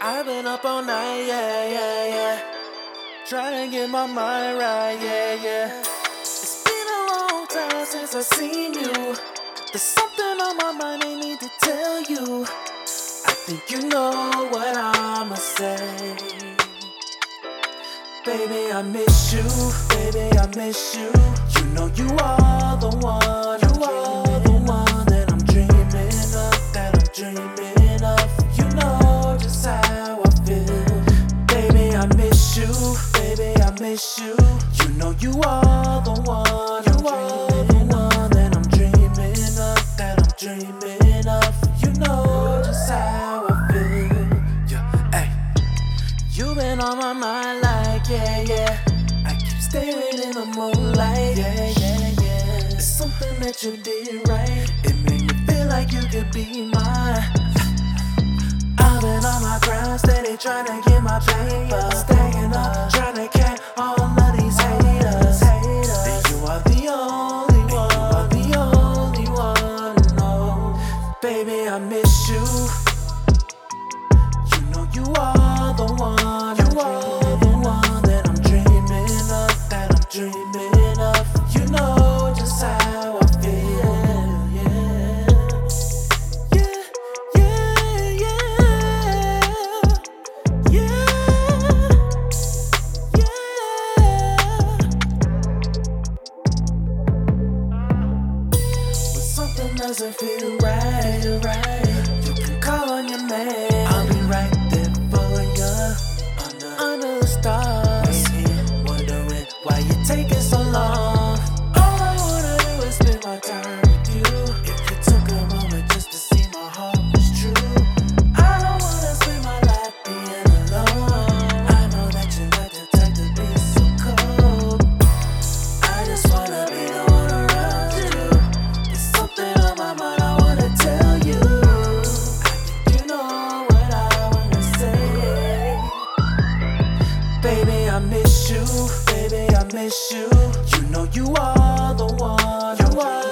I've been up all night, yeah, yeah, yeah. Trying to get my mind right, yeah, yeah. It's been a long time since I seen you. There's something on my mind I need to tell you. I think you know what I'ma say. Baby, I miss you. Baby, I miss you. You know you are the one. You are miss you. You know you are the one. You are the one that I'm dreaming of. That I'm dreaming of. You know just how I feel. Yeah, hey. You've been on my mind like, yeah, yeah. I keep staring in the moonlight, yeah, yeah, yeah. It's something that you did right. It made me feel like you could be mine. To get my paper. Staying up, trying to catch all of these haters. And you are the only one, you are the only one. No, baby, I miss you. You know you are the one, doesn't feel right, right, you can call on your man. I'll be right there for ya. Under, under the stars, wondering why you taking so long. Baby, I miss you. Baby, I miss you. You know you are the one.